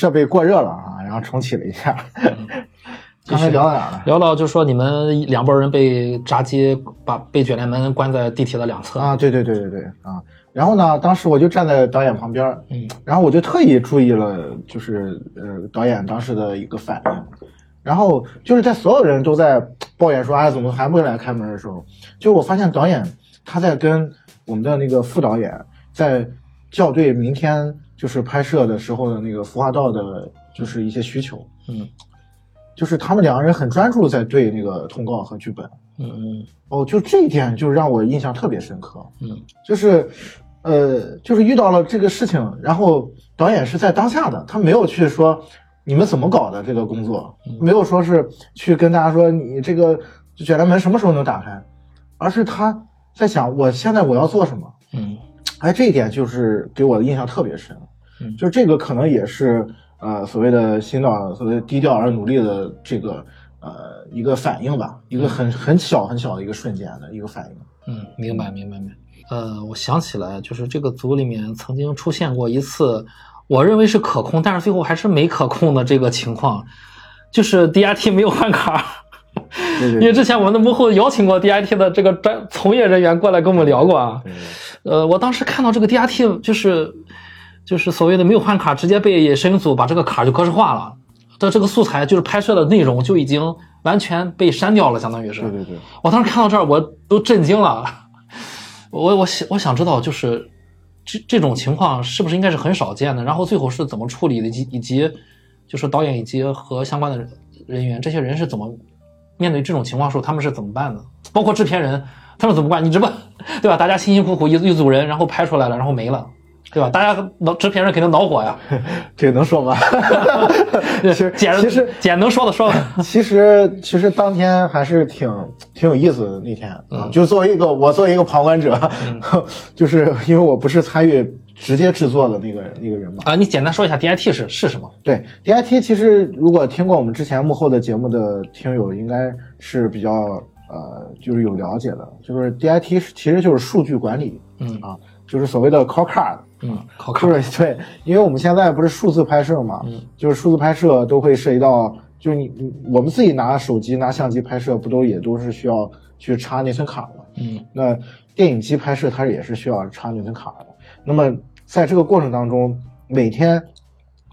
设备过热了啊，然后重启了一下。刚才聊到哪儿了？聊到就说你们两拨人被炸机把被卷帘门关在地铁的两侧啊，对对对对对啊。然后呢，当时我就站在导演旁边儿，嗯，然后我就特意注意了，就是呃导演当时的一个反应。然后就是在所有人都在抱怨说啊怎么还不来开门的时候，就我发现导演他在跟我们的那个副导演在校对明天就是拍摄的时候的那个服化道的，就是一些需求。嗯就是他们两个人很专注在对那个通告和剧本。嗯嗯哦，就这一点就让我印象特别深刻。嗯就是，呃，就是遇到了这个事情，然后导演是在当下的，他没有去说你们怎么搞的这个工作，没有说是去跟大家说你这个卷帘门什么时候能打开，而是他在想我现在我要做什么。嗯哎，这一点就是给我的印象特别深。嗯就这个可能也是呃所谓的新导所谓低调而努力的这个呃一个反应吧，一个很很小很小的一个瞬间的一个反应。嗯，明白明白明白。呃，我想起来，就是这个组里面曾经出现过一次，我认为是可控，但是最后还是没可控的这个情况，就是 DRT 没有换卡。对对因为之前我们的幕后邀请过 DIT 的这个专从业人员过来跟我们聊过啊。对呃，我当时看到这个 DRT 就是就是所谓的没有换卡，直接被摄影组把这个卡就格式化了，的这个素材就是拍摄的内容就已经完全被删掉了，相当于是。对对对，我当时看到这儿，我都震惊了。我我想我想知道，就是这这种情况是不是应该是很少见的？然后最后是怎么处理的，以及以及就是导演以及和相关的人员，这些人是怎么面对这种情况的时候，他们是怎么办的？包括制片人，他们怎么办？你这不对吧？大家辛辛苦苦一一组人，然后拍出来了，然后没了。对吧？大家恼制片人肯定恼火呀。这个能说吗？其实简其实简能说的说吧。其实其实当天还是挺挺有意思的那天就作为一个我作为一个旁观者，就是因为我不是参与直接制作的那个那个人嘛。啊，你简单说一下 DIT 是是什么？对 DIT，其实如果听过我们之前幕后的节目的听友，应该是比较呃就是有了解的，就是 DIT 其实就是数据管理嗯啊，就是所谓的 call card。嗯，考卡就。是对，因为我们现在不是数字拍摄嘛，嗯就是数字拍摄都会涉及到，就是你你我们自己拿手机拿相机拍摄，不都也都是需要去插内存卡嘛？嗯那电影机拍摄它也是需要插内存卡的。那么在这个过程当中，每天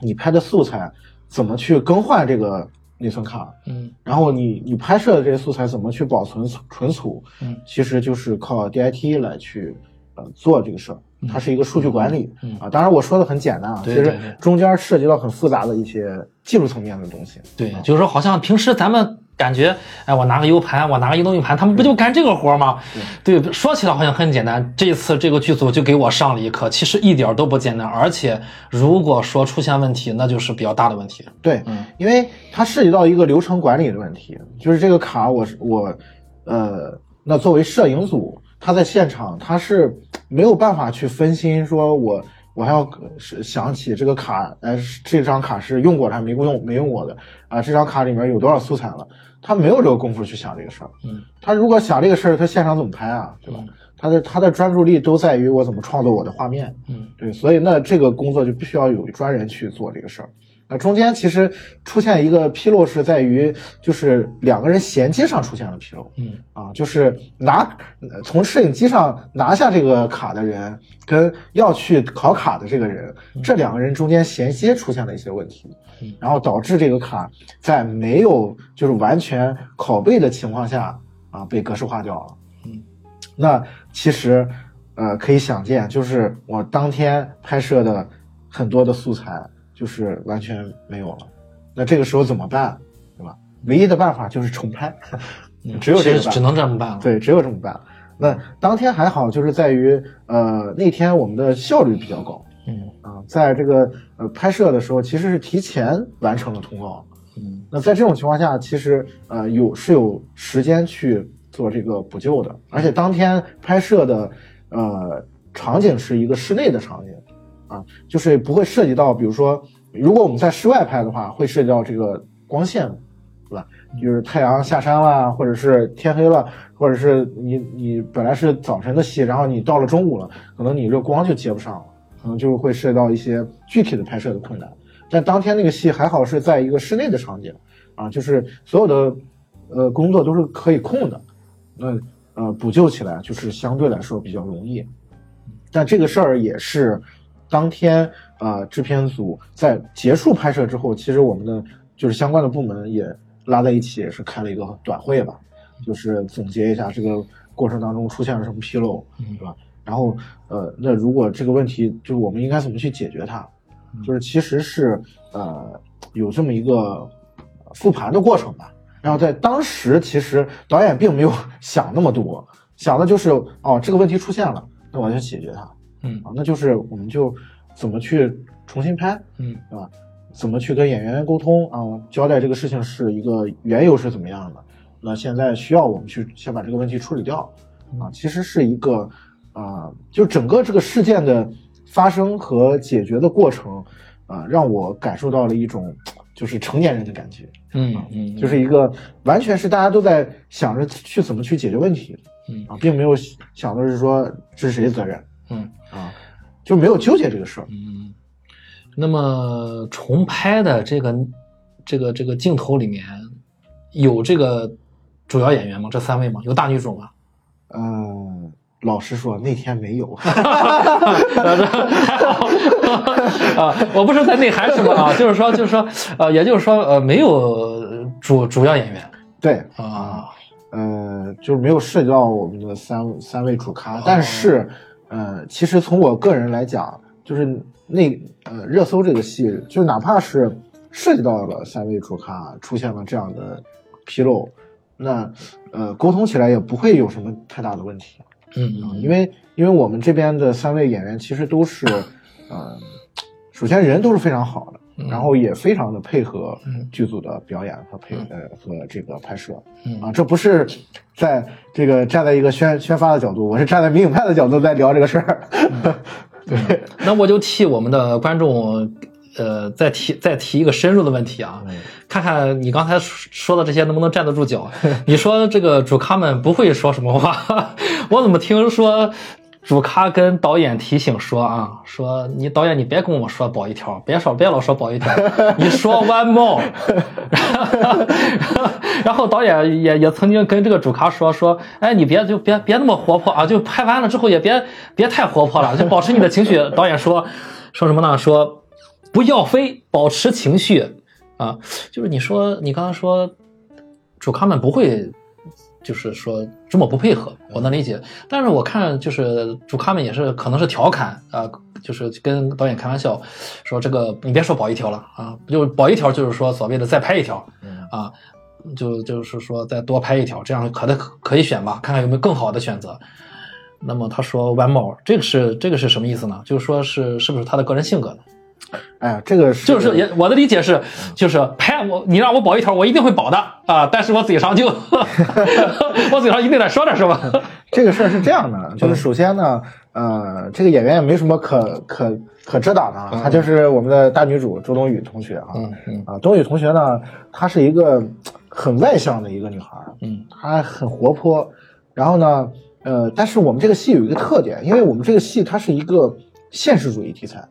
你拍的素材怎么去更换这个内存卡？嗯然后你你拍摄的这些素材怎么去保存存储？嗯，其实就是靠 DIT 来去呃做这个事儿，它是一个数据管理。嗯啊，当然我说的很简单啊，其实中间涉及到很复杂的一些技术层面的东西。对，就是说，好像平时咱们感觉，哎，我拿个 U 盘，我拿个移动硬盘，他们不就干这个活吗？对，说起来好像很简单。这次这个剧组就给我上了一课，其实一点都不简单，而且如果说出现问题，那就是比较大的问题。对，嗯因为它涉及到一个流程管理的问题，就是这个卡我是我，呃，那作为摄影组，他在现场他是没有办法去分心，说我我还要是想起这个卡，哎，这张卡是用过的还没用没用过的啊，这张卡里面有多少素材了，他没有这个功夫去想这个事儿。嗯他如果想这个事儿，他现场怎么拍啊，对吧？他的他的专注力都在于我怎么创作我的画面。嗯对，所以那这个工作就必须要有专人去做这个事儿。那中间其实出现一个纰漏是在于，就是两个人衔接上出现了纰漏嗯啊，就是拿呃从摄影机上拿下这个卡的人跟要去考卡的这个人，这两个人中间衔接出现了一些问题嗯，然后导致这个卡在没有就是完全拷贝的情况下啊被格式化掉了。嗯，那其实呃可以想见，就是我当天拍摄的很多的素材就是完全没有了。那这个时候怎么办，对吧？唯一的办法就是重拍，嗯，只有这个办只只能这么办了。对，只有这么办。那当天还好，就是在于呃那天我们的效率比较高嗯啊，在这个呃拍摄的时候，其实是提前完成了通告。嗯那在这种情况下，其实呃有是有时间去做这个补救的，而且当天拍摄的呃场景是一个室内的场景啊，就是不会涉及到，比如说如果我们在室外拍的话，会涉及到这个光线，对吧？就是太阳下山了，或者是天黑了，或者是你你本来是早晨的戏，然后你到了中午了，可能你这光就接不上了。可能就会涉及到一些具体的拍摄的困难。但当天那个戏还好是在一个室内的场景，啊，就是所有的呃工作都是可以控的，那呃补救起来就是相对来说比较容易。但这个事儿也是当天啊、呃制片组在结束拍摄之后，其实我们的就是相关的部门也拉在一起，也是开了一个短会吧，就是总结一下这个过程当中出现了什么纰漏，对吧？然后呃，那如果这个问题就是我们应该怎么去解决它？就是其实是呃有这么一个复盘的过程吧。然后在当时，其实导演并没有 想那么多，想的就是哦这个问题出现了，那我就解决它。嗯啊，那就是我们就怎么去重新拍，嗯对吧？怎么去跟演员沟通啊？交代这个事情是一个缘由是怎么样的？那现在需要我们去先把这个问题处理掉啊，其实是一个啊，就整个这个事件的发生和解决的过程啊，让我感受到了一种就是成年人的感觉，嗯嗯，就是一个完全是大家都在想着去怎么去解决问题嗯啊，并没有想的是说这是谁的责任嗯啊，就没有纠结这个事儿。嗯。那么重拍的这个这个这个镜头里面有这个主要演员吗？这三位吗？有大女主吗？嗯，老实说那天没有。啊，我不是在内涵什么啊，就是说，就是说，呃，也就是说，呃，没有主主要演员对，啊，呃，就是没有涉及到我们的三三位主咖，但是，呃，其实从我个人来讲，就是那呃热搜这个戏，就哪怕是涉及到了三位主咖出现了这样的纰漏，那呃沟通起来也不会有什么太大的问题。嗯嗯因为因为我们这边的三位演员其实都是，呃，首先人都是非常好的，然后也非常的配合剧组的表演和配呃和这个拍摄，嗯。啊，这不是在这个站在一个宣宣发的角度，我是站在民影派的角度在聊这个事儿，对，那我就替我们的观众，呃，再提再提一个深入的问题啊，看看你刚才说说的这些能不能站得住脚。你说这个主咖们不会说什么话，我怎么听说主咖跟导演提醒说啊，说你导演你别跟我说保一条，别说别老说保一条，你说 one more。然后导演也也曾经跟这个主咖说说，哎，你别就别别那么活泼啊，就拍完了之后也别别太活泼了，就保持你的情绪。导演说说什么呢？说不要飞，保持情绪啊，就是你说你刚刚说主咖们不会。就是说这么不配合，我能理解。但是我看就是主咖们也是可能是调侃啊、就是跟导演开玩笑，说这个你别说保一条了啊，就保一条就是说所谓的再拍一条啊，就就是说再多拍一条，这样可的可可以选吧，看看有没有更好的选择。那么他说 one more，这个是这个是什么意思呢？就是说是是不是他的个人性格呢？哎呀，这个是就是也我的理解是，就是拍我你让我保一条，我一定会保的啊，但是我嘴上就 我嘴上一定得说点什么。这个事儿是这样的，就是首先呢，呃，这个演员也没什么可可可遮挡的啊，她就是我们的大女主周冬雨同学啊，嗯嗯啊，冬雨同学呢，她是一个很外向的一个女孩儿，嗯她很活泼，然后呢，呃，但是我们这个戏有一个特点，因为我们这个戏它是一个现实主义题材，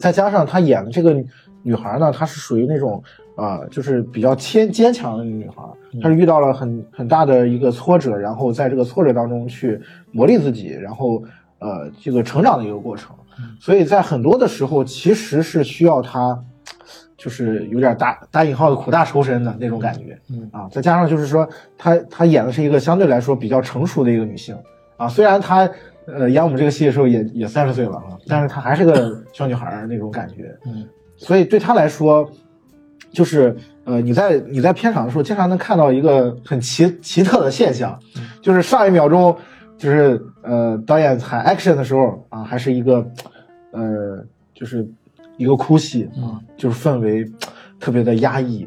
再加上她演的这个女孩呢，她是属于那种啊、呃就是比较坚坚强的女孩，她是遇到了很很大的一个挫折，然后在这个挫折当中去磨砺自己，然后呃这个成长的一个过程，所以在很多的时候其实是需要她。就是有点打打引号的苦大仇深的那种感觉，嗯。啊，再加上就是说她她演的是一个相对来说比较成熟的一个女性。啊，虽然她呃演我们这个戏的时候也也三十岁了啊，但是她还是个小女孩儿那种感觉，嗯。所以对她来说，就是呃你在你在片场的时候经常能看到一个很奇奇特的现象，就是上一秒钟就是呃导演喊 action 的时候啊，还是一个呃就是一个哭戏啊，就是氛围特别的压抑，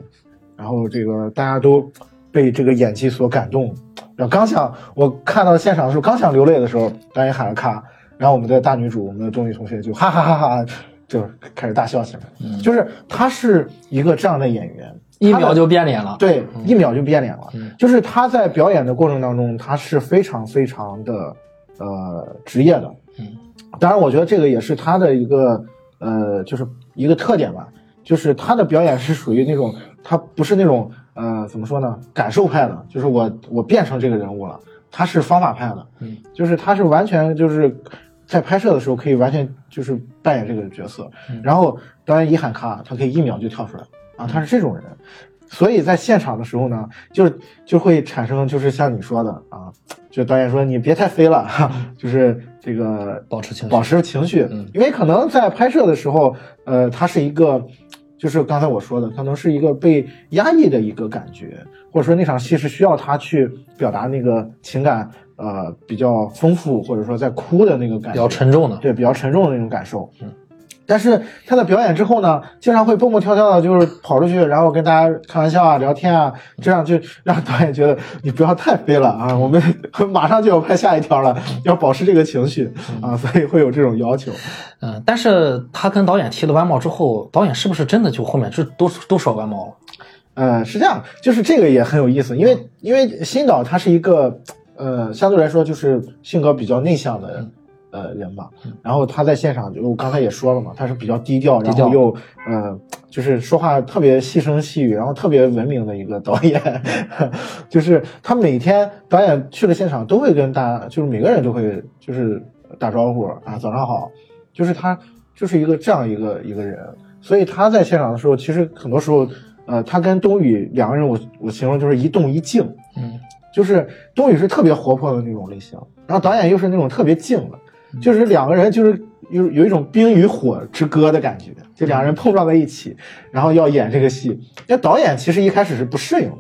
然后这个大家都被这个演技所感动，然后刚想我看到现场的时候，刚想流泪的时候，导演喊了咔，然后我们的大女主，我们的冬雨同学就哈哈哈哈，就开始大笑起来。嗯就是她是一个这样的演员，一秒就变脸了。对，一秒就变脸了。嗯就是他在表演的过程当中，他是非常非常的呃职业的，嗯当然，我觉得这个也是他的一个呃，就是一个特点吧，就是他的表演是属于那种，他不是那种呃，怎么说呢，感受派的，就是我我变成这个人物了，他是方法派的，嗯，就是他是完全就是在拍摄的时候可以完全就是扮演这个角色，然后导演一喊咔，他可以一秒就跳出来啊，他是这种人。所以在现场的时候呢，就就会产生，就是像你说的啊，就导演说你别太飞了，哈，就是这个保持情绪保持情绪，嗯。因为可能在拍摄的时候，呃，他是一个，就是刚才我说的，可能是一个被压抑的一个感觉，或者说那场戏是需要他去表达那个情感，呃，比较丰富，或者说在哭的那个感觉，比较沉重的，对，比较沉重的那种感受。嗯，但是他在表演之后呢，经常会蹦蹦跳跳的，就是跑出去，然后跟大家开玩笑啊、聊天啊，这样就让导演觉得你不要太飞了啊，我们 马上就要拍下一条了，要保持这个情绪啊，所以会有这种要求。嗯，但是他跟导演提了弯帽之后，导演是不是真的就后面就都都说弯帽了？呃，是这样，就是这个也很有意思，因为因为新导他是一个呃相对来说就是性格比较内向的呃人吧，然后他在现场就我刚才也说了嘛，他是比较低调，然后又呃就是说话特别细声细语，然后特别文明的一个导演，就是他每天导演去了现场都会跟大家，就是每个人都会就是打招呼啊，早上好，就是他就是一个这样一个一个人，所以他在现场的时候，其实很多时候，呃，他跟冬雨两个人我，我形容就是一动一静，嗯，就是冬雨是特别活泼的那种类型，然后导演又是那种特别静的，就是两个人就是有有一种冰与火之歌的感觉，就两人碰撞在一起，然后要演这个戏，那导演其实一开始是不适应的。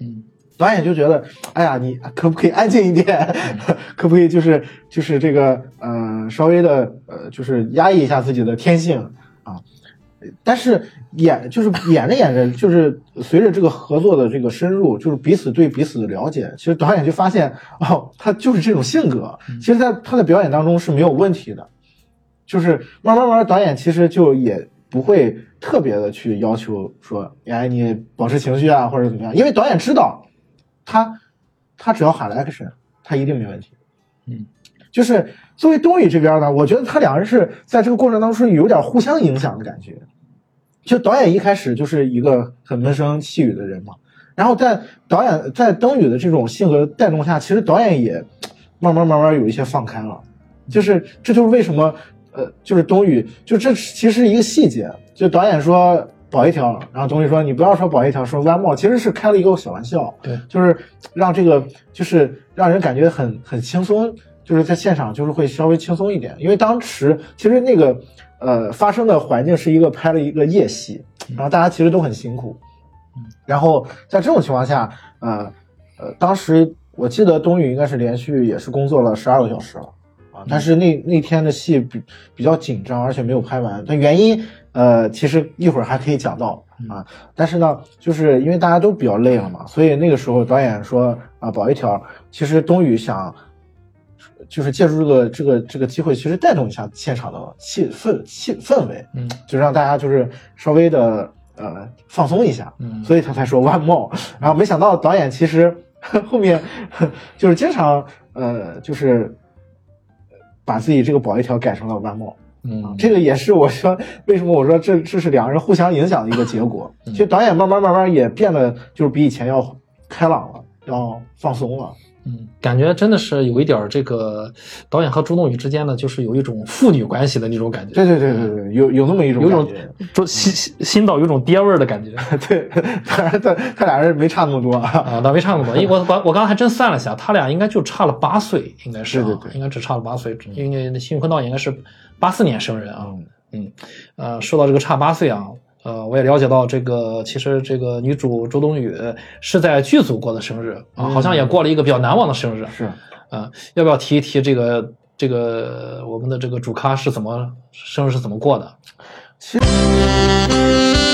嗯导演就觉得，哎呀，你可不可以安静一点？可不可以就是就是这个呃稍微的呃就是压抑一下自己的天性啊？但是演就是演着演着，就是随着这个合作的这个深入，就是彼此对彼此的了解，其实导演就发现哦，他就是这种性格，其实在他的表演当中是没有问题的。就是慢慢慢慢，导演其实就也不会特别的去要求说，哎，你保持情绪啊，或者怎么样，因为导演知道，他他只要喊了 action，他一定没问题。嗯，就是作为东宇这边呢，我觉得他两人是在这个过程当中是有点互相影响的感觉。就导演一开始就是一个很闷声细语的人嘛，然后在导演在灯宇的这种性格带动下，其实导演也慢慢慢慢有一些放开了。就是这就是为什么呃，就是冬雨，就这其实是一个细节。就导演说保一条，然后冬雨说你不要说保一条，说弯帽，其实是开了一个小玩笑。对，就是让这个就是让人感觉很很轻松，就是在现场就是会稍微轻松一点，因为当时其实那个呃发生的环境是一个拍了一个夜戏，然后大家其实都很辛苦，然后在这种情况下，呃呃，当时我记得冬雨应该是连续也是工作了十二个小时了。啊，但是那那天的戏比比较紧张，而且没有拍完。但原因，呃，其实一会儿还可以讲到啊。但是呢，就是因为大家都比较累了嘛，所以那个时候导演说啊，保一条。其实冬雨想，就是借助这个这个这个机会，其实带动一下现场的气氛气氛围，嗯，就让大家就是稍微的呃放松一下，嗯所以他才说弯帽。然后没想到导演其实后面就是经常呃就是。把自己这个保一条改成了弯帽，嗯，这个也是我说为什么我说这这是两个人互相影响的一个结果。其实导演慢慢慢慢也变得就是比以前要开朗了，要放松了。嗯，感觉真的是有一点儿这个导演和朱冬雨之间呢，就是有一种父女关系的那种感觉，对对对对对，有有那么一种有种感觉。就新新新导有种爹味儿的感觉。对，当然他他俩人没差那么多啊。啊，倒没差那么多，因为我我我刚刚还真算了一下，他俩应该就差了八岁，应该是、啊，对对对。应该只差了八岁，因为辛宇坤导演应该是八四年生人啊，嗯。嗯，呃，说到这个差八岁啊，呃，我也了解到这个，其实这个女主周冬雨是在剧组过的生日啊，好像也过了一个比较难忘的生日。是，啊，要不要提一提这个这个我们的这个主咖是怎么生日是怎么过的？其实。